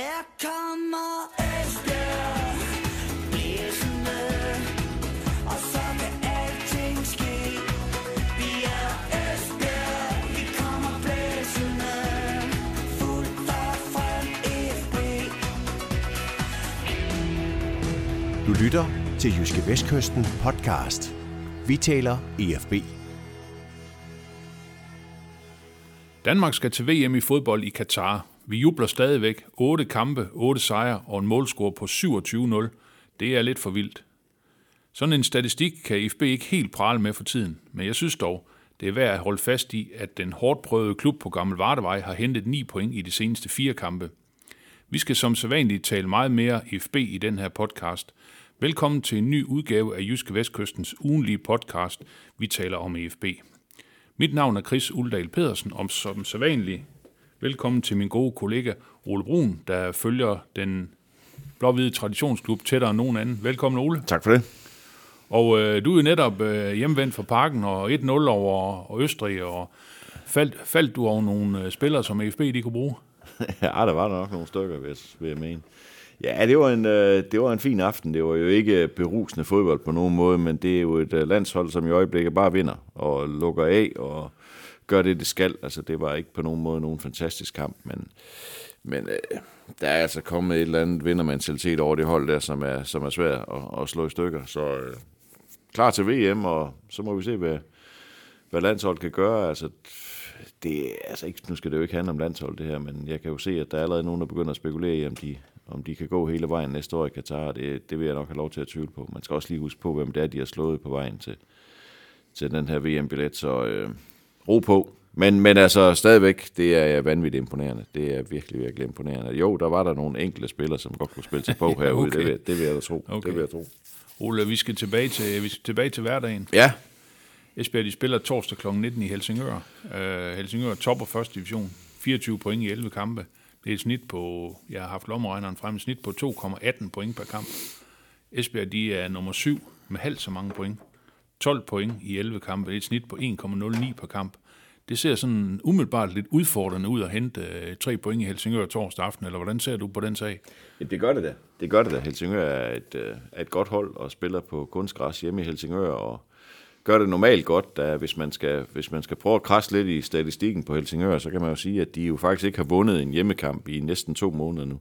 Her kommer Esbjerg blæsende, og så kan alting ske. Vi er Esbjerg, vi kommer blæsende, fuldt og frem FB. Du lytter til Jyske Vestkysten podcast. Vi taler EFB. Danmark skal til VM i fodbold i Katar. Vi jubler stadigvæk. 8 kampe, 8 sejre og en målscore på 27-0. Det er lidt for vildt. Sådan en statistik kan FB ikke helt prale med for tiden, men jeg synes dog, det er værd at holde fast i, at den hårdt prøvede klub på Gammel Vardevej har hentet 9 point i de seneste fire kampe. Vi skal som sædvanligt tale meget mere FB i den her podcast. Velkommen til en ny udgave af Jyske Vestkystens ugenlige podcast, vi taler om IFB. Mit navn er Chris Uldal Pedersen, og som sædvanligt velkommen til min gode kollega Ole Brun, der følger den blå-hvide traditionsklub tættere end nogen anden. Velkommen Ole. Tak for det. Og øh, du er jo netop øh, hjemvendt fra parken og 1-0 over Østrig, og faldt, faldt du over nogle øh, spillere, som FB de kunne bruge? ja, der var nok nogle stykker, vil jeg, vil jeg mene. Ja, det var, en, øh, det var en fin aften. Det var jo ikke berusende fodbold på nogen måde, men det er jo et øh, landshold, som i øjeblikket bare vinder og lukker af og gør det, det skal. Altså, det var ikke på nogen måde nogen fantastisk kamp, men, men øh, der er altså kommet et eller andet vindermentalitet over det hold der, som er, som er svært at, at slå i stykker. Så øh, klar til VM, og så må vi se, hvad, hvad landsholdet kan gøre. Altså, det, altså ikke, nu skal det jo ikke handle om landshold det her, men jeg kan jo se, at der er allerede nogen, der begynder at spekulere i, om de, om de kan gå hele vejen næste år i Katar. Det, det vil jeg nok have lov til at tvivle på. Man skal også lige huske på, hvem det er, de har slået på vejen til, til den her VM-billet, så øh, ro på. Men, men altså stadigvæk, det er vanvittigt imponerende. Det er virkelig, virkelig imponerende. Jo, der var der nogle enkelte spillere, som godt kunne spille sig på herude. Okay. det, vil, det vil jeg da tro. Okay. Det vil jeg tro. Ole, vi skal tilbage til, vi skal tilbage til hverdagen. Ja, Esbjerg de spiller torsdag kl. 19 i Helsingør. Uh, Helsingør topper første division. 24 point i 11 kampe. Det er et snit på, jeg har haft lommeregneren frem, et snit på 2,18 point per kamp. Esbjerg de er nummer 7 med halvt så mange point. 12 point i 11 kampe. Det er et snit på 1,09 per kamp. Det ser sådan umiddelbart lidt udfordrende ud at hente øh, tre point i Helsingør torsdag aften, eller hvordan ser du på den sag? Ja, det gør det da. Det gør det da. Helsingør er et, øh, er et godt hold og spiller på kunstgræs hjemme i Helsingør og gør det normalt godt. Da, hvis, man skal, hvis man skal prøve at krasse lidt i statistikken på Helsingør, så kan man jo sige, at de jo faktisk ikke har vundet en hjemmekamp i næsten to måneder nu.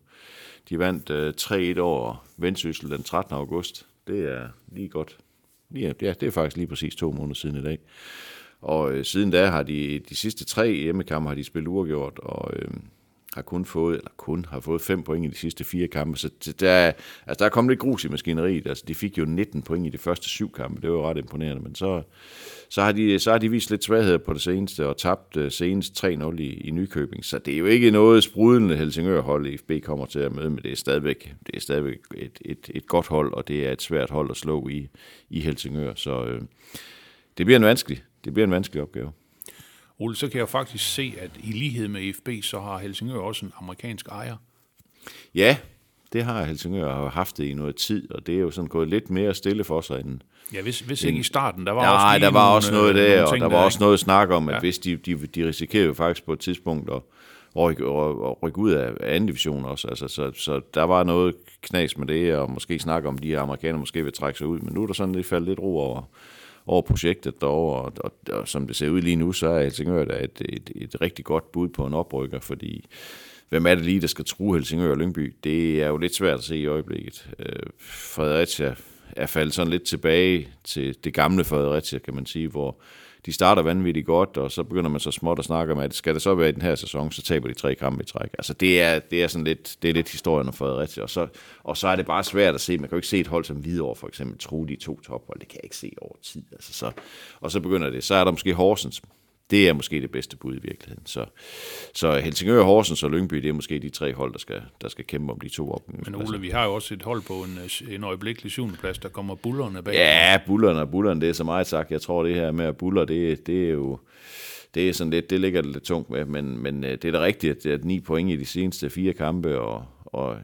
De vandt øh, 3-1 over Vendsyssel den 13. august. Det er lige godt. Ja, det er faktisk lige præcis to måneder siden i dag. Og øh, siden da har de de sidste tre hjemmekampe har de spillet uafgjort, og øh, har kun fået, eller kun har fået fem point i de sidste fire kampe. Så der, altså, der er kommet lidt grus i maskineriet. Altså, de fik jo 19 point i de første syv kampe. Det var jo ret imponerende. Men så, så, har de, så har de vist lidt svaghed på det seneste, og tabt øh, senest 3-0 i, i Nykøbing. Så det er jo ikke noget sprudlende Helsingør-hold, IFB kommer til at møde, men det er stadigvæk, det er stadigvæk et, et, et godt hold, og det er et svært hold at slå i, i Helsingør. Så øh, det bliver en vanskelig, det bliver en vanskelig opgave. Ole, så kan jeg faktisk se, at i lighed med FB, så har Helsingør også en amerikansk ejer. Ja, det har Helsingør haft det i noget tid, og det er jo sådan gået lidt mere stille for sig end... Ja, hvis, hvis ikke i starten, der var Nej, også lige der var nogle, også noget øh, der, og der var også ikke? noget snak om, at Ja. hvis de, de, de risikerer jo faktisk på et tidspunkt at, rykke, at rykke ud af anden division også. Altså, så, så der var noget knas med det, og måske snakke om, de her amerikanere måske vil trække sig ud, men nu er der sådan lidt faldet lidt ro over, over projektet derovre, og, og, og, som det ser ud lige nu, så er Helsingør da et, et, et rigtig godt bud på en oprykker, fordi hvem er det lige, der skal true Helsingør og Lyngby? Det er jo lidt svært at se i øjeblikket. Øh, Fredericia er faldet sådan lidt tilbage til det gamle Fredericia, kan man sige, hvor de starter vanvittigt godt, og så begynder man så småt at snakke om, at skal det så være i den her sæson, så taber de tre kampe i træk. Altså det er, det er sådan lidt, det er lidt historien om Fredericia, og så, og så er det bare svært at se. Man kan jo ikke se et hold som Hvidovre for eksempel true de to tophold. Det kan jeg ikke se over tid. Altså så, og så begynder det. Så er der måske Horsens, det er måske det bedste bud i virkeligheden. Så, så Helsingør, Horsens og Lyngby, det er måske de tre hold, der skal, der skal kæmpe om de to Men opgangspladser. Ole, vi har jo også et hold på en, en øjeblikkelig syvende plads, der kommer bullerne bag. Ja, bullerne og bullerne, det er så meget sagt. Jeg tror, det her med at buller, det, det er jo... Det er sådan lidt, det ligger det lidt tungt med, men, men øh, det er da rigtigt, at er ni point i de seneste fire kampe, og, og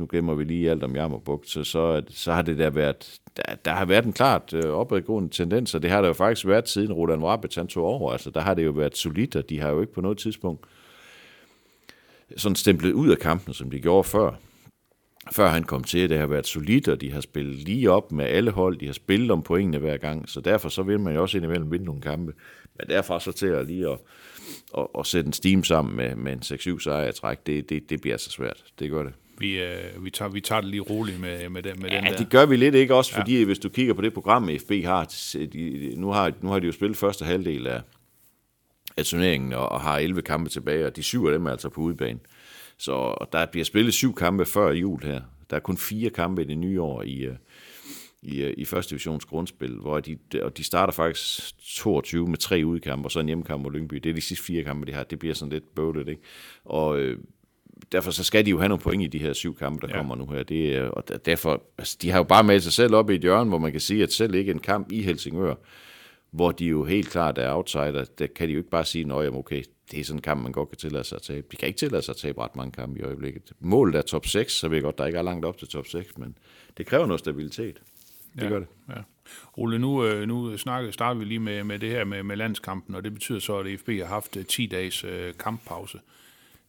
nu gemmer vi lige alt om Jammerbugt, så, så, så har det der været, der, der har været en klart øh, opadgående tendens, og det har der jo faktisk været siden Roland Rabbit han tog over, altså der har det jo været solidt, og de har jo ikke på noget tidspunkt sådan stemplet ud af kampen, som de gjorde før. Før han kom til, det har været solidt, og de har spillet lige op med alle hold, de har spillet om pointene hver gang, så derfor så vil man jo også indimellem vinde nogle kampe. Men derfra så til at lige at, at, at sætte en steam sammen med, med en 6-7 sejr i træk, det, det, det bliver så svært. Det gør det. Vi, øh, vi, tager, vi tager det lige roligt med, med, den, med den Ja, der. det gør vi lidt ikke også, fordi ja. hvis du kigger på det program, FB har, de, nu har, nu har de jo spillet første halvdel af, af turneringen, og, og har 11 kampe tilbage, og de syv af dem er altså på udebane. Så der bliver spillet syv kampe før jul her. Der er kun fire kampe i det nye år i, øh, i, øh, i første divisions grundspil, hvor de, og de starter faktisk 22 med tre udkampe, og så en hjemmekamp mod Lyngby. Det er de sidste fire kampe, de har. Det bliver sådan lidt bøvlet, ikke? Og øh, derfor så skal de jo have nogle point i de her syv kampe, der Ja. kommer nu her. Det, er- og der- derfor, altså, de har jo bare med sig selv op i et hjørne, hvor man kan sige, at selv ikke en kamp i Helsingør, hvor de jo helt klart er outsider, der kan de jo ikke bare sige, at okay, det er sådan en kamp, man godt kan tillade sig at tabe. De kan ikke tillade sig at tabe ret mange kampe i øjeblikket. Målet er top 6, så ved jeg godt, der ikke er langt op til top 6, men det kræver noget stabilitet. Det ja, gør det. Ja. Ole, nu, øh, nu snakker, starter vi lige med, med det her med, med landskampen, og det betyder så, at FB har haft øh, 10 dages øh, kamppause. Øh,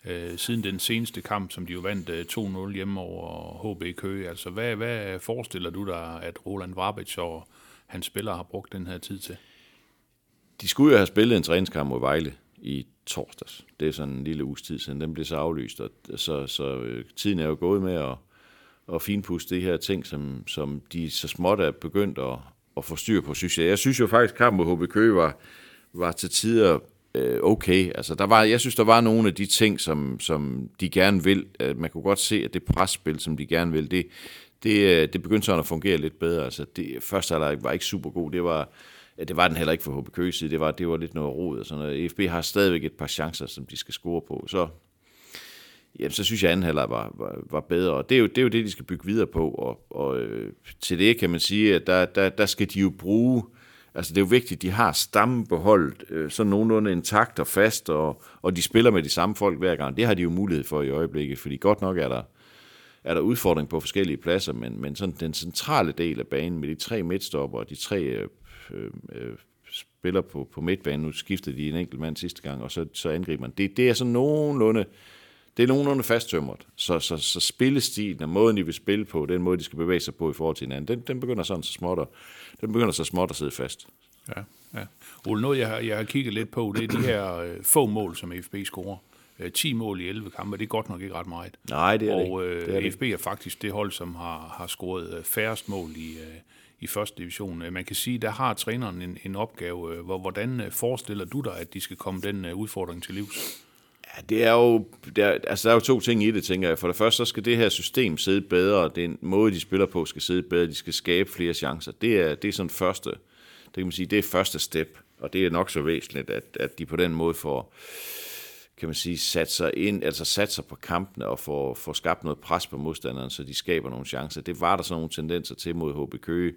Øh, siden den seneste kamp, som de jo vandt øh, 2-0 hjemme over HB Køge. Altså, hvad, hvad forestiller du dig, at Roland Vrabic og hans spillere har brugt den her tid til? De skulle jo have spillet en træningskamp mod Vejle i torsdags. Det er sådan en lille uges tid siden. Den blev så aflyst, og så, så øh, tiden er jo gået med at, at finpuste de her ting, som, som de så småt er begyndt at, at få styr på, synes jeg. Jeg synes jo faktisk, at kampen mod HB Køge var, var til tider øh, okay. Altså, der var, jeg synes, der var nogle af de ting, som, som de gerne vil. Øh, man kunne godt se, at det presspil, som de gerne vil, det, det, øh, det begyndte sådan at fungere lidt bedre. Altså, det, første halvleg var ikke super god. Det var, ja, det var den heller ikke for HB Køge. Det var, det var lidt noget rod og sådan noget. FB har stadigvæk et par chancer, som de skal score på. Så, jamen, så synes jeg, at anden halvleg var, var, var bedre. Og det er, jo, det er jo det, de skal bygge videre på. Og, og øh, til det kan man sige, at der, der, der skal de jo bruge... Altså, det er jo vigtigt, at de har stammen beholdt øh, sådan nogenlunde intakt og fast, og, og de spiller med de samme folk hver gang. Det har de jo mulighed for i øjeblikket, fordi godt nok er der, er der udfordring på forskellige pladser, men, men sådan den centrale del af banen med de tre midtstopper og de tre øh, øh, øh spiller på, på midtbanen, nu skiftede de en enkelt mand sidste gang, og så, så angriber man. Det, det er sådan nogenlunde, det er nogenlunde fasttømret. Så, så, så spillestilen og måden, de vil spille på, den måde, de skal bevæge sig på i forhold til hinanden, den, den begynder sådan så småt at, den begynder så småt at sidde fast. Ja, ja. Ole, noget jeg har, jeg har kigget lidt på, det er de her øh, få mål, som FB scorer. Øh, 10 mål i 11 kampe, det er godt nok ikke ret meget. Nej, det er det Og øh, Det er FB er faktisk det hold, som har, har scoret øh, færrest mål i, øh, i første division. Øh, Man kan sige, der har træneren en, en opgave. Øh, Hvor, hvordan øh, forestiller du dig, at de skal komme den øh, udfordring til livs? Ja, det er jo, der, altså der er jo to ting i det, tænker jeg. For det første, så skal det her system sidde bedre, den måde, de spiller på, skal sidde bedre, de skal skabe flere chancer. Det er, det er sådan første, det kan man sige, det er første step, og det er nok så væsentligt, at, at de på den måde får, kan man sige, sat sig ind, altså sat sig på kampene og får, får skabt noget pres på modstanderen, så de skaber nogle chancer. Det var der sådan nogle tendenser til mod HB Køge.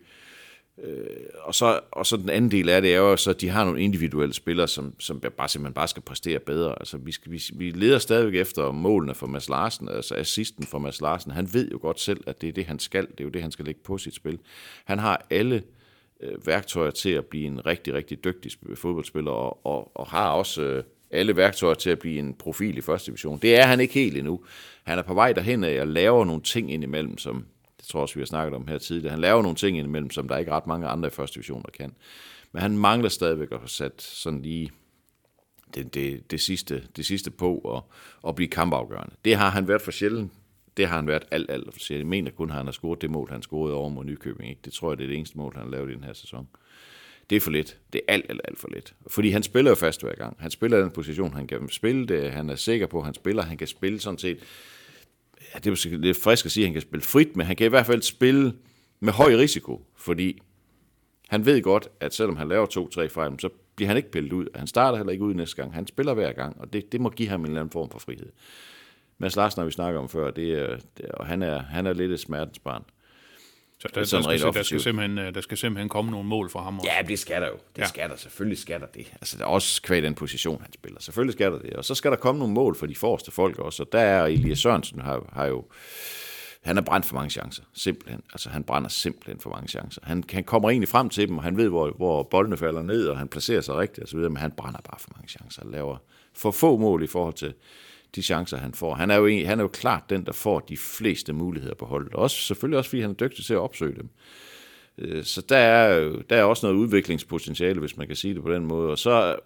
Øh, Og så, og så den anden del af det er jo så, at de har nogle individuelle spillere, som, som bare simpelthen bare skal præstere bedre. Altså, vi, skal, vi, vi leder stadigvæk efter målene for Mads Larsen, altså assisten for Mads Larsen. Han ved jo godt selv, at det er det, han skal. Det er jo det, han skal lægge på sit spil. Han har alle øh, værktøjer til at blive en rigtig, rigtig dygtig fodboldspiller, og, og, og har også øh, alle værktøjer til at blive en profil i første division. Det er han ikke helt endnu. Han er på vej derhen af og laver nogle ting indimellem, som det tror jeg også, vi har snakket om her tidligere. Han laver nogle ting indimellem, som der ikke ret mange andre i første division, der kan. Men han mangler stadigvæk at få sat sådan lige det, det, det, sidste, det sidste på og, og blive kampafgørende. Det har han været for sjældent. Det har han været alt, alt for sjældent. Jeg mener kun, at han har scoret det mål, han scorede over mod Nykøbing. Ikke? Det tror jeg, det er det eneste mål, han har lavet i den her sæson. Det er for lidt. Det er alt, alt, alt for lidt. Fordi han spiller jo fast hver gang. Han spiller den position, han kan spille det. Han er sikker på, at han spiller. Han kan spille sådan set ja, det er måske lidt frisk at sige, at han kan spille frit, men han kan i hvert fald spille med høj risiko, fordi han ved godt, at selvom han laver to-tre fejl, så bliver han ikke pillet ud. Han starter heller ikke ud næste gang. Han spiller hver gang, og det, det må give ham en eller anden form for frihed. Mads Larsen har vi snakket om før, det er, det og han er, han er lidt et smertensbarn. Så der, der, Sådan skal, rent der, skal simpelthen, øh, der skal simpelthen komme nogle mål fra ham også. Ja, det skal der jo. Det Ja. skal der. Selvfølgelig skal der det. Altså, der er også kvæg den position, han spiller. Selvfølgelig skal der det. Og så skal der komme nogle mål for de forreste folk også. Og der er Elias Sørensen har, har jo... Han har brændt for mange chancer. Simpelthen. Altså, han brænder simpelthen for mange chancer. Han, han kommer egentlig frem til dem, og han ved, hvor, hvor boldene falder ned, og han placerer sig rigtigt osv., men han brænder bare for mange chancer. Han laver for få mål i forhold til de chancer, han får. Han er, jo en, han er jo klart den, der får de fleste muligheder på holdet. Også, selvfølgelig også, fordi han er dygtig til at opsøge dem. Øh, så der er, jo- der er også noget udviklingspotentiale, hvis man kan sige det på den måde. Og så,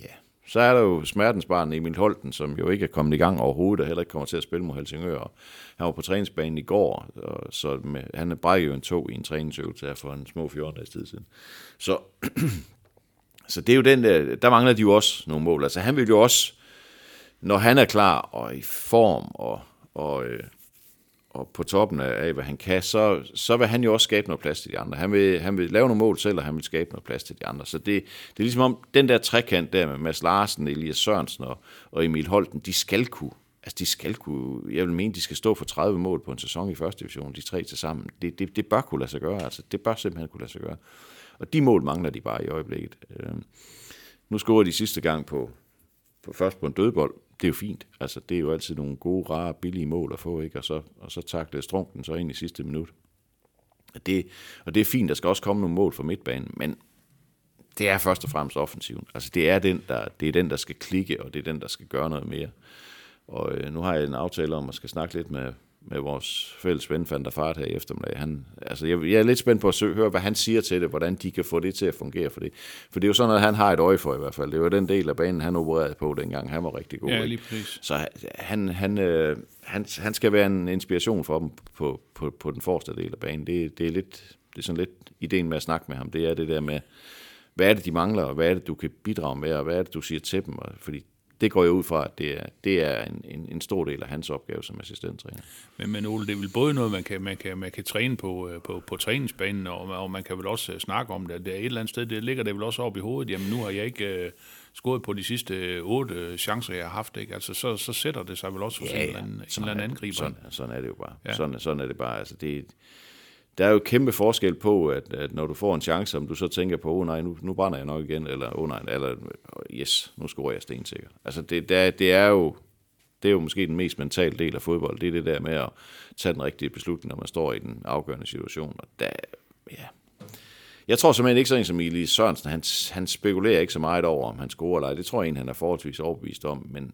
ja, så er der jo smertensbarn Emil Holten, som jo ikke er kommet i gang overhovedet, og heller ikke kommer til at spille mod Helsingør. Han var på træningsbanen i går, og så med, han brækkede jo en tog i en træningsøvelse her for en små 14 dages tid siden. Så, så det er jo den der, der mangler de jo også nogle mål. Altså han vil jo også, når han er klar og i form og, og, øh, og på toppen af, hvad han kan, så, så vil han jo også skabe noget plads til de andre. Han vil, han vil lave nogle mål selv, og han vil skabe noget plads til de andre. Så det, det er ligesom om, den der trekant der med Mads Larsen, Elias Sørensen og, og Emil Holten, de skal kunne, altså de skal kunne, jeg vil mene, de skal stå for 30 mål på en sæson i første division, de tre til sammen. Det, det, det bør kunne lade sig gøre, altså det bør simpelthen kunne lade sig gøre. Og de mål mangler de bare i øjeblikket. Øh, nu scorede de sidste gang på, på først på en dødbold, det er jo fint. Altså, det er jo altid nogle gode, rare, billige mål at få, ikke? Og så, og så taklede strunken så ind i sidste minut. Og det, og det er fint, der skal også komme nogle mål fra midtbanen, men det er først og fremmest offensiven. Altså, det er den, der, det er den, der skal klikke, og det er den, der skal gøre noget mere. Og øh, nu har jeg en aftale om, at skal snakke lidt med, med vores fælles ven, Van der Fart her i eftermiddag. Han, altså, jeg, jeg er lidt spændt på at søge, høre, hvad han siger til det, hvordan de kan få det til at fungere for det. For det er jo sådan, at han har et øje for i hvert fald. Det var den del af banen, han opererede på dengang. Han var rigtig god. Ja, lige præcis. Så han, han, øh, han, han skal være en inspiration for dem på, på, på den forreste del af banen. Det, det, er lidt, det er sådan lidt ideen med at snakke med ham. Det er det der med, hvad er det, de mangler, og hvad er det, du kan bidrage med, og hvad er det, du siger til dem. Og, fordi det går jeg ud fra, at det er, det er en, en, en stor del af hans opgave som assistenttræner. Men, men Ole, det er vel både noget, man kan, man kan, man kan træne på, øh, på, på træningsbanen, og, og man kan vel også øh, snakke om det. Det er et eller andet sted, det ligger det vel også op i hovedet. Jamen, nu har jeg ikke uh, scoret på de sidste øh, otte øh, chancer, jeg har haft. Ikke? Altså, så, så sætter det sig vel også hos ja, en eller anden, en eller anden angriber. Sådan, sådan er det jo bare. Ja. Sådan, sådan er det bare. Altså, det, der er jo kæmpe forskel på, at, at når du får en chance, om du så tænker på, oh nej, nu, nu brænder jeg nok igen, eller oh nej, eller yes, nu scorer jeg stensikker. Altså det, der, det er jo det er jo måske den mest mentale del af fodbold, det er det der med at tage den rigtige beslutning, når man står i den afgørende situation. Og der, ja. Jeg tror simpelthen ikke sådan en som Elias Sørensen, han, han spekulerer ikke så meget over, om han scorer eller ej. Det tror jeg egentlig, han er forholdsvis overbevist om, men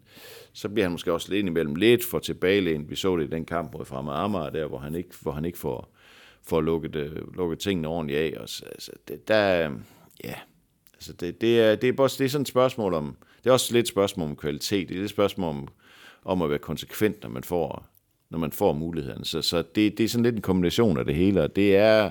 så bliver han måske også lidt imellem lidt for tilbagelænt. Vi så det i den kamp mod Fremad Amager, der hvor han ikke, hvor han ikke får, får lukket, øh, lukket tingene ordentligt af. Og, så- altså, det, der, øhm, ja, altså det, det, er, det, er, bare, det er sådan et spørgsmål om, det er også lidt et spørgsmål om kvalitet, det er et spørgsmål om, om at være konsekvent, når man får, når man får muligheden. Så, så det, det er sådan lidt en kombination af det hele, og det er,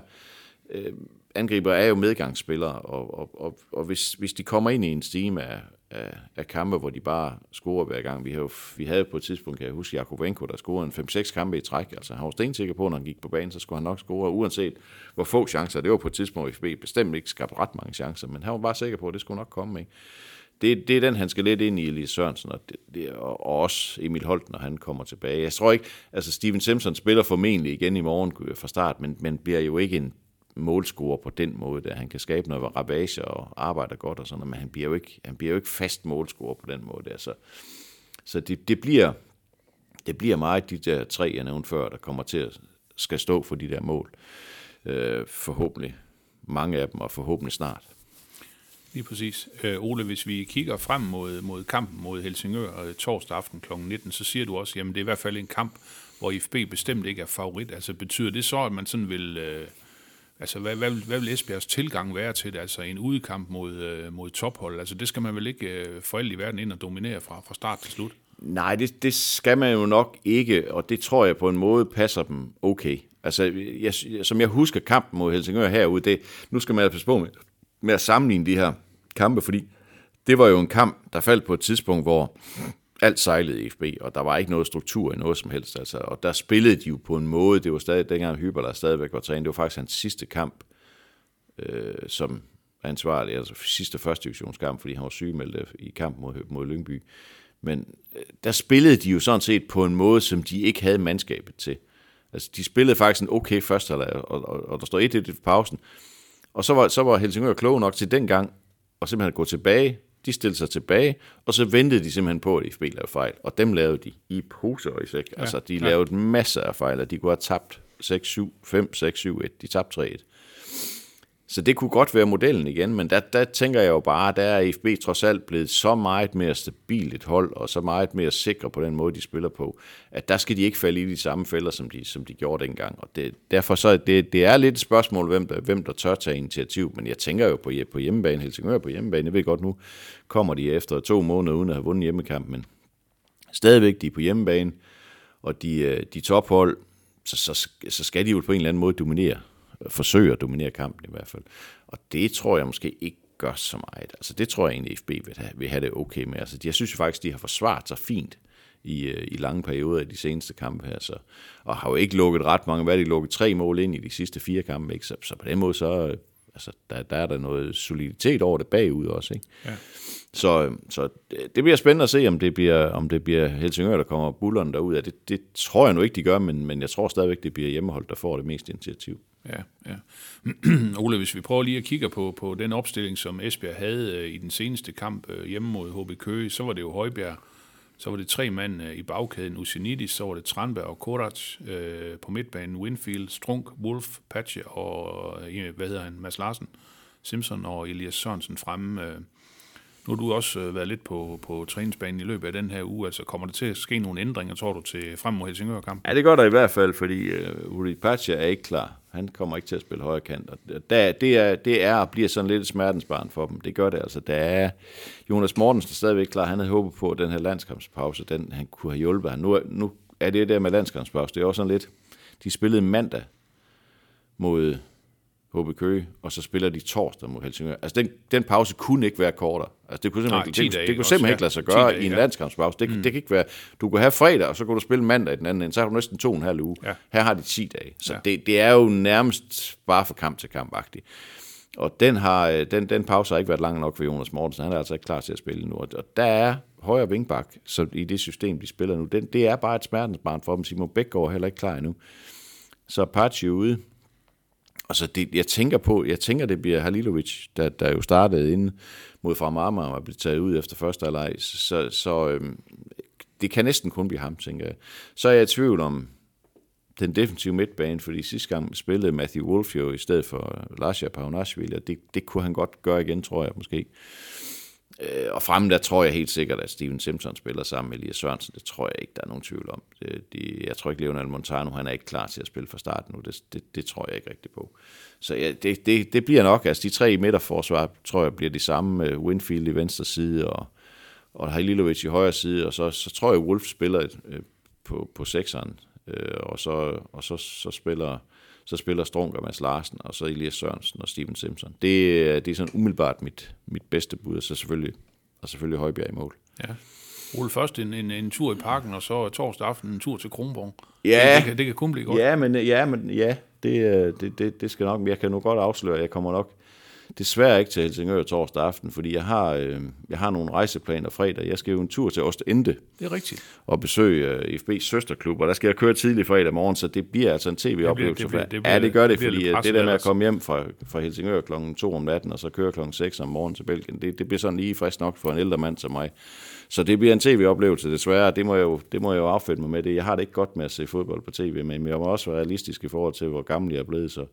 øh, angriber er jo medgangsspillere, og, og, og, og hvis, hvis de kommer ind i en stime af, af, af kampe, hvor de bare scorer hver gang. Vi, havde, jo, vi havde på et tidspunkt, kan jeg huske, Jakobenko, der scorede en 5-6 kampe i træk. Altså han var stensikker på, når han gik på banen, så skulle han nok score, uanset hvor få chancer. Det var på et tidspunkt, hvor FB bestemt ikke skabte ret mange chancer, men han var bare sikker på, at det skulle nok komme. Ikke? Det, det er den, han skal lidt ind i, Elias Sørensen, og, det, det, og, og også Emil Holten, når han kommer tilbage. Jeg tror ikke, altså Steven Simpson spiller formentlig igen i morgen fra start, men, men bliver jo ikke en målscorer på den måde, der han kan skabe noget ravage og arbejder godt og sådan noget, men han bliver jo ikke, han bliver jo ikke fast målscorer på den måde der. Så, så det, det, bliver, det bliver meget de der tre, jeg nævnte før, der kommer til at skal stå for de der mål. Øh, forhåbentlig mange af dem, og forhåbentlig snart. Lige præcis. Øh, Ole, hvis vi kigger frem mod, mod kampen mod Helsingør og torsdag aften kl. 19, så siger du også, jamen det er i hvert fald en kamp, hvor IFB bestemt ikke er favorit. Altså betyder det så, at man sådan vil... Øh, altså hvad, hvad, vil, hvad vil Esbjergs tilgang være til det? Altså en udekamp mod, øh, mod tophold? Altså det skal man vel ikke øh, for alt i verden ind og dominere fra, fra start til slut? Nej, det, det skal man jo nok ikke, og det tror jeg på en måde passer dem okay. Altså, jeg, som jeg husker kampen mod Helsingør herude, det, nu skal man altså passe på med, med at sammenligne de her kampe, fordi det var jo en kamp, der faldt på et tidspunkt, hvor alt sejlede i FB, og der var ikke noget struktur i noget som helst. Altså, og der spillede de jo på en måde, det var stadig, dengang Hyberler stadigvæk var træner, det var faktisk hans sidste kamp, øh, som ansvarlig, altså sidste første divisionskamp, fordi han var sygemeldt øh, i kamp mod, mod Lyngby. Men øh, der spillede de jo sådan set på en måde, som de ikke havde mandskabet til. Altså, de spillede faktisk en okay første halvleg, og, og, og der står 1-1 i pausen. Og så var, så var Helsingør klog nok til dengang, og simpelthen gå tilbage. De stillede sig tilbage, og så ventede de simpelthen på, at IFB lavede fejl. Og dem lavede de i poser i sæk. Ja, altså, de ja. lavede masser af fejl, og de kunne have tabt 6-7, 5-6-7-1. De tabte 3-1. Så det kunne godt være modellen igen, men der, der tænker jeg jo bare, der er FB trods alt blevet så meget mere stabilt et hold, og så meget mere sikre på den måde, de spiller på, at der skal de ikke falde i de samme fælder, som de, som de gjorde dengang. Og det, derfor så, det, det er lidt et spørgsmål, hvem der, hvem der tør tage initiativ, men jeg tænker jo på, på hjemmebane, Helsingør på hjemmebane, jeg ved godt, nu kommer de efter to måneder uden at have vundet hjemmekamp, men stadigvæk de er på hjemmebane, og de, øh, de tophold, så, så, så skal de jo på en eller anden måde dominere forsøge at dominere kampen i hvert fald. Og det tror jeg måske ikke gør så meget. Altså det tror jeg egentlig, FB vil have, vil have det okay med. Altså jeg synes jo faktisk, de har forsvaret sig fint i, øh, i lange perioder i de seneste kampe her, så, og har jo ikke lukket ret mange, hvad de lukket tre mål ind i de sidste fire kampe, ikke? Så, så på den måde, så øh, altså, der, der er der noget soliditet over det bagud også, ikke? Ja. Så, så det bliver spændende at se, om det bliver, om det bliver Helsingør, der kommer bullerne derud af. Det, det tror jeg nu ikke, de gør, men, men jeg tror stadigvæk, det bliver hjemmeholdt, der får det mest initiativ. Ja, ja. Ole, hvis vi prøver lige at kigge på, på den opstilling, som Esbjerg havde øh, i den seneste kamp øh, hjemme mod HB Køge, så var det jo Højbjerg, så var det tre mand øh, i bagkæden, Usinidis, så var det Tranberg og Korac øh, på midtbanen, Winfield, Strunk, Wolf, Patche og, øh, hvad hedder han, Mads Larsen, Simpson og Elias Sørensen fremme. Øh, nu har du også øh, været lidt på, på træningsbanen i løbet af den her uge. Altså, kommer der til at ske nogle ændringer, tror du, til frem mod Helsingør-kampen? Ja, det gør der i hvert fald, fordi øh, Uri Pacha er ikke klar. Han kommer ikke til at spille højre kant. Og der, det, er, det er og bliver sådan lidt smertensbarn for dem. Det gør det altså. Der er Jonas Mortensen stadigvæk klar. Han havde håbet på, at den her landskampspause, den, han kunne have hjulpet ham. Nu, nu er det der med landskampspause. Det er også sådan lidt... De spillede mandag mod HB Køge, og så spiller de torsdag mod Helsingør. Altså, den, den pause kunne ikke være kortere. Altså, det kunne simpelthen, Nej, det, det, det kunne simpelthen ja. ikke lade sig gøre dage, i en ja. landskampspause. Det, mm. det kan ikke være... Du kunne have fredag, og så kunne du spille mandag i den anden ende. Så har du næsten to og en halv uge. Ja. Her har de 10 dage. Så ja. det, det er jo nærmest bare for kamp til kamp -agtigt. Og den, har, øh, den, den pause har ikke været lang nok for Jonas Mortensen. Han er altså ikke klar til at spille nu. Og der er højre vingbak så i det system, de spiller nu. Den, det er bare et smertensbarn for dem. Simon Bækgaard er heller ikke klar endnu. Så Apache ude, Altså, det, jeg tænker på, jeg tænker, det bliver Halilovic, der, der jo startede ind mod fra Marmar og blev taget ud efter første halvleg. Så, så øhm, det kan næsten kun blive ham, tænker jeg. Så er jeg i tvivl om den defensive midtbane, fordi sidste gang spillede Matthew Wolf jo i stedet for Lasha Paunashvili, og det, det kunne han godt gøre igen, tror jeg måske. Øh, og fremme der tror jeg helt sikkert, at Steven Simpson spiller sammen med Elias Sørensen. Det tror jeg ikke, der er nogen tvivl om. Det, de, jeg tror ikke, Leonel Montano han er ikke klar til at spille fra starten nu. Det, det, det tror jeg ikke rigtigt på. Så ja, det, det, det bliver nok, altså de tre midterforsvar, tror jeg, bliver de samme med Winfield i venstre side, og, og Halilovic i højre side, og så, så tror jeg, Wolf spiller øh, på, på sekseren, øh, og, så, og så, så spiller så spiller Strunk og Mads Larsen, og så Elias Sørensen og Steven Simpson. Det, det er sådan umiddelbart mit, mit bedste bud, og så selvfølgelig, og selvfølgelig Højbjerg i mål. Ja. Ole, først en, en, en tur i parken, og så torsdag aften en tur til Kronborg. Ja. Det, det, kan, det kan kun blive godt. Ja, men, ja, men ja, det, det, det, det skal nok, jeg kan nu godt afsløre, jeg kommer nok desværre ikke til Helsingør torsdag aften, fordi jeg har, øh, jeg har nogle rejseplaner fredag. Jeg skal jo en tur til Ostende. Det er rigtigt. Og besøge øh, FB's søsterklub, og der skal jeg køre tidlig fredag morgen, så det bliver altså en tv-oplevelse. Det, det, det, det bliver, ja, det gør det, det fordi det, det der med at komme hjem fra, fra Helsingør kl. 2 om natten, og så køre kl. 6 om morgenen til Belgien, det, det bliver sådan lige frisk nok for en ældre mand som mig. Så det bliver en tv-oplevelse, desværre. Det må jeg jo, det må jeg jo affinde mig med. Det. Jeg har det ikke godt med at se fodbold på tv, men jeg må også være realistisk i forhold til, hvor gammel jeg er blevet, så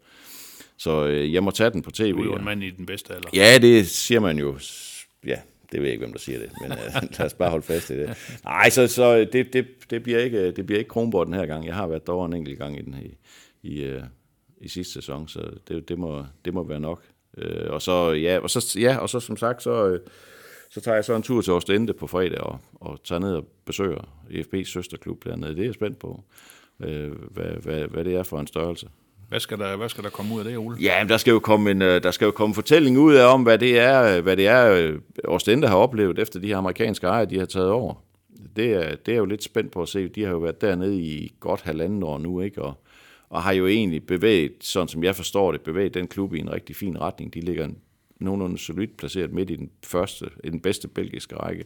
så øh, jeg må tage den på tv. Du er jo en mand i den bedste alder. Ja, det siger man jo. Ja, det ved jeg ikke, hvem der siger det, men øh, lad os bare holde fast i det. Nej, så, så det, det, det, bliver ikke, det bliver ikke Kronborg den her gang. Jeg har været derovre en enkelt gang i, den, i, i, øh, i sidste sæson, så det, det, må, det må være nok. Øh, og så, ja, og så, ja, og så som sagt, så, øh, så tager jeg så en tur til Ostende på fredag og, og tager ned og besøger EFB's søsterklub dernede. Det er jeg spændt på, øh, hvad, hvad, hvad det er for en størrelse. Hvad skal der, hvad skal der komme ud af det, Ole? Ja, der skal jo komme en, øh, der skal jo komme fortælling ud af om, hvad det er, hvad det er øh, Ostende har oplevet, efter de her amerikanske ejere, de har taget over. Det er, det er jo lidt spændt på at se. De har jo været dernede i godt halvanden år nu, ikke? Og, og har jo egentlig bevæget, sådan som jeg forstår det, bevæget den klub i en rigtig fin retning. De ligger nogenlunde solidt placeret midt i den første, i den bedste belgiske række.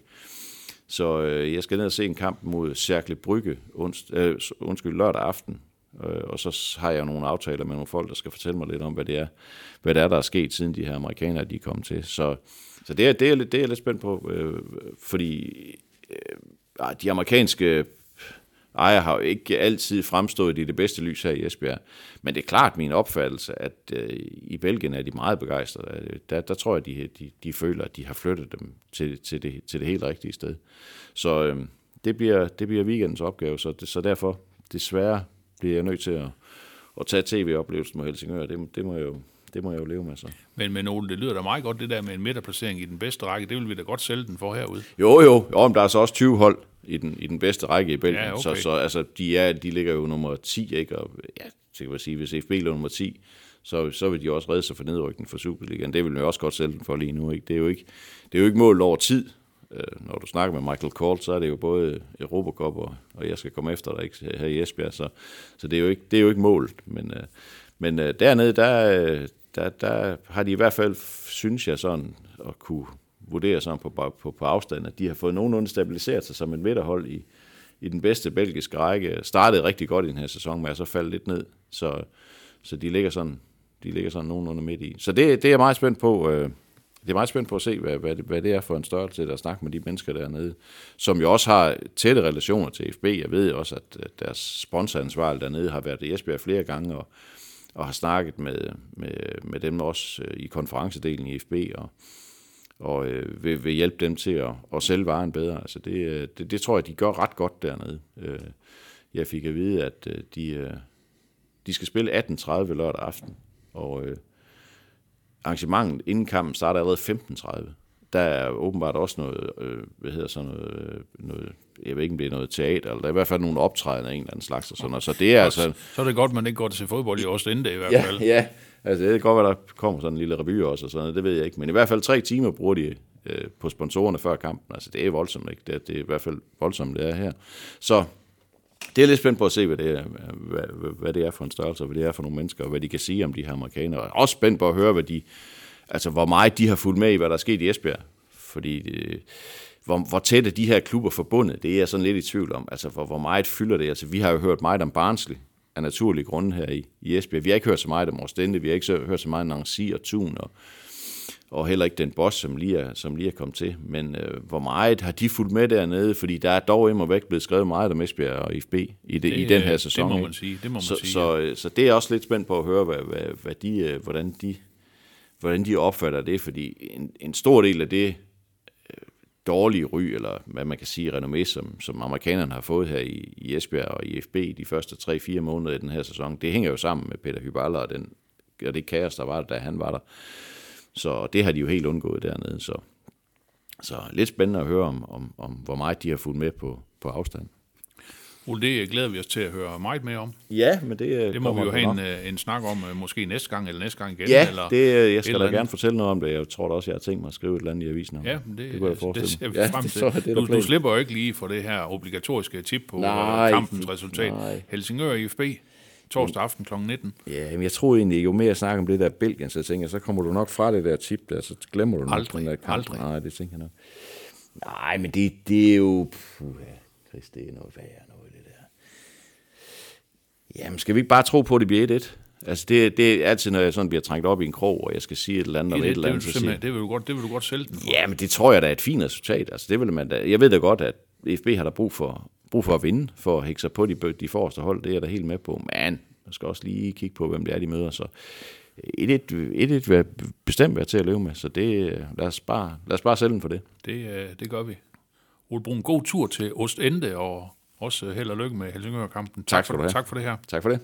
Så øh, jeg skal ned og se en kamp mod Cercle Brygge onsd, øh, undskyld, lørdag aften, Øh, og så har jeg nogle aftaler med nogle folk, der skal fortælle mig lidt om, hvad det er, hvad det er der er sket, siden de her amerikanere de er kommet til. Så, så det, er, det, er, det er jeg lidt spændt på, øh, fordi øh, ah, de amerikanske Ejer har jo ikke altid fremstået i det bedste lys her i Esbjerg. Men det er klart min opfattelse, at øh, i Belgien er de meget begejstrede. Øh, der, der tror jeg, de, de, de føler, at de har flyttet dem til, til, det, til det helt rigtige sted. Så øh, det, bliver, det bliver weekendens opgave, så, det, så derfor desværre bliver jeg nødt til at, at tage tv-oplevelsen med Helsingør. Det, det må jeg jo det må jeg jo leve med så. Men, men Ole, det lyder da meget godt, det der med en midterplacering i den bedste række. Det vil vi da godt sælge den for herude. Jo, jo. jo men der er så også 20 hold i den, i den bedste række i Belgien. Ja, okay. Så, så altså, de, er, de ligger jo nummer 10, ikke? Og ja, det kan sige, hvis FB ligger nummer 10, så, så vil de også redde sig for nedrykningen for Superligaen. Det vil vi også godt sælge den for lige nu. Ikke? Det, er jo ikke, det er jo ikke målt over tid. Øh, når du snakker med Michael Kohl, så er det jo både Europacup, og, og jeg skal komme efter dig ikke, her i Esbjerg, så, så det, er jo ikke, det er jo ikke målet. Men, øh, men øh, dernede, der, øh, der, der har de i hvert fald, synes jeg sådan, at kunne vurdere sådan på, på, på afstand, at de har fået nogenlunde stabiliseret sig som en midterhold i, i den bedste belgiske række. Startede rigtig godt i den her sæson, men er så faldet lidt ned. Så, så de ligger sådan, de ligger sådan nogenlunde midt i. Så det, det er jeg meget spændt på. Øh, det er meget spændt på at se, hvad, hvad, det, hvad det er for en størrelse, der snakke med de mennesker dernede, som jo også har tætte relationer til FB. Jeg ved også, at deres sponsoransvar dernede har været i Esbjerg flere gange, og, og har snakket med, med, med dem også øh, i konferencedelen i FB, og, og øh, vil, vil hjælpe dem til at, at sælge varen bedre. Altså det, øh, det, det tror jeg, de gør ret godt dernede. Øh, jeg fik at vide, at de, de skal spille 18.30 lørdag aften, og øh, arrangementet inden kampen starter allerede 15.30. Der er åbenbart også noget, øh, hvad hedder sådan noget, noget, jeg ved ikke, om det er noget teater, eller der er i hvert fald nogle optrædener af en eller anden slags. Og sådan noget. Så det er altså... Så er det godt, man ikke går til fodbold i Ostende i hvert ja, fald. Ja, altså det kan godt være, der kommer sådan en lille revy også, og sådan noget, det ved jeg ikke. Men i hvert fald tre timer bruger de øh, på sponsorerne før kampen. Altså det er voldsomt, ikke? Det er, det er i hvert fald voldsomt, det er her. Så det er lidt spændt på at se, hvad det, er, hvad, hvad det er for en størrelse, hvad det er for nogle mennesker, og hvad de kan sige om de her amerikanere. Og også spændt på at høre, hvad de, altså hvor meget de har fulgt med i, hvad der er sket i Esbjerg. Fordi det, hvor, hvor tæt er de her klubber forbundet, det er jeg sådan lidt i tvivl om. Altså hvor, hvor meget fylder det? Altså vi har jo hørt meget om Barnsley, af naturlige grunde her i, i Esbjerg. Vi har ikke hørt så meget om Rostende, vi har ikke så, hørt så meget om Nancy og Thun, og, og heller ikke den boss, som lige er, som lige er kommet til. Men øh, hvor meget har de fulgt med dernede? Fordi der er dog imod væk blevet skrevet meget om Esbjerg og IFB i, det, det, i den her sæson. Det må man sige. Det må man så, sige så, ja. så, så det er også lidt spændt på at høre, hvad, hvad, hvad de, øh, hvordan, de, hvordan de opfatter det. Fordi en, en stor del af det øh, dårlige ry, eller hvad man kan sige, renommé, som, som amerikanerne har fået her i, i Esbjerg og i FB de første 3-4 måneder i den her sæson, det hænger jo sammen med Peter Hyballer og, den, og det kaos, der var der, da han var der. Så det har de jo helt undgået dernede. Så, så lidt spændende at høre om, om, om hvor meget de har fulgt med på, på afstand. Ole, det glæder vi os til at høre meget mere om. Ja, men det Det må vi jo have en, øh, en snak om, øh, måske næste gang eller næste gang igen. Ja, eller det, øh, jeg skal da gerne fortælle noget om det. Jeg tror da også, jeg har tænkt mig at skrive et eller andet i avisen om Ja, det, det kunne jeg det, forestille det ser vi mig. frem det- til. det der du, du slipper jo ikke lige for det her obligatoriske tip på nej, kampens resultat. nej. Helsingør IFB, torsdag aften kl. 19. Ja, men jeg troede egentlig, jo mere jeg snakker om det der Belgien, så tænker jeg, så kommer du nok fra det der tip der, så glemmer du nok Aldrig, den der kamp. aldrig. Nej, det tænker jeg nok. Nej, men det, det er jo... Puh, ja, Chris, det er noget værre noget, det der. Jamen, skal vi ikke bare tro på, at det bliver 1-1? Altså, det, det er altid, når jeg sådan bliver trængt op i en krog, og jeg skal sige et eller andet, Det, eller et det, eller vil andet, siger simpelthen, det, vil du godt, det vil du godt sælge den for. Ja, men det tror jeg da er et fint resultat. Altså, det vil man da. Jeg ved da godt, at FB har der brug for, brug for at vinde, for at hække sig på de, de forreste hold. Det er jeg da helt med på. Men man skal også lige kigge på, hvem det er, de møder. Så 1-1 1-1 vil bestemt være til at leve med. Så det, lad, os bare, lad os bare sælge den for det. Det, øh, det gør vi. Ole Brun, god tur til Ostende, og også held og lykke med Helsingør-kampen. Tak skal for, du have. Tak for det her. Tak for det.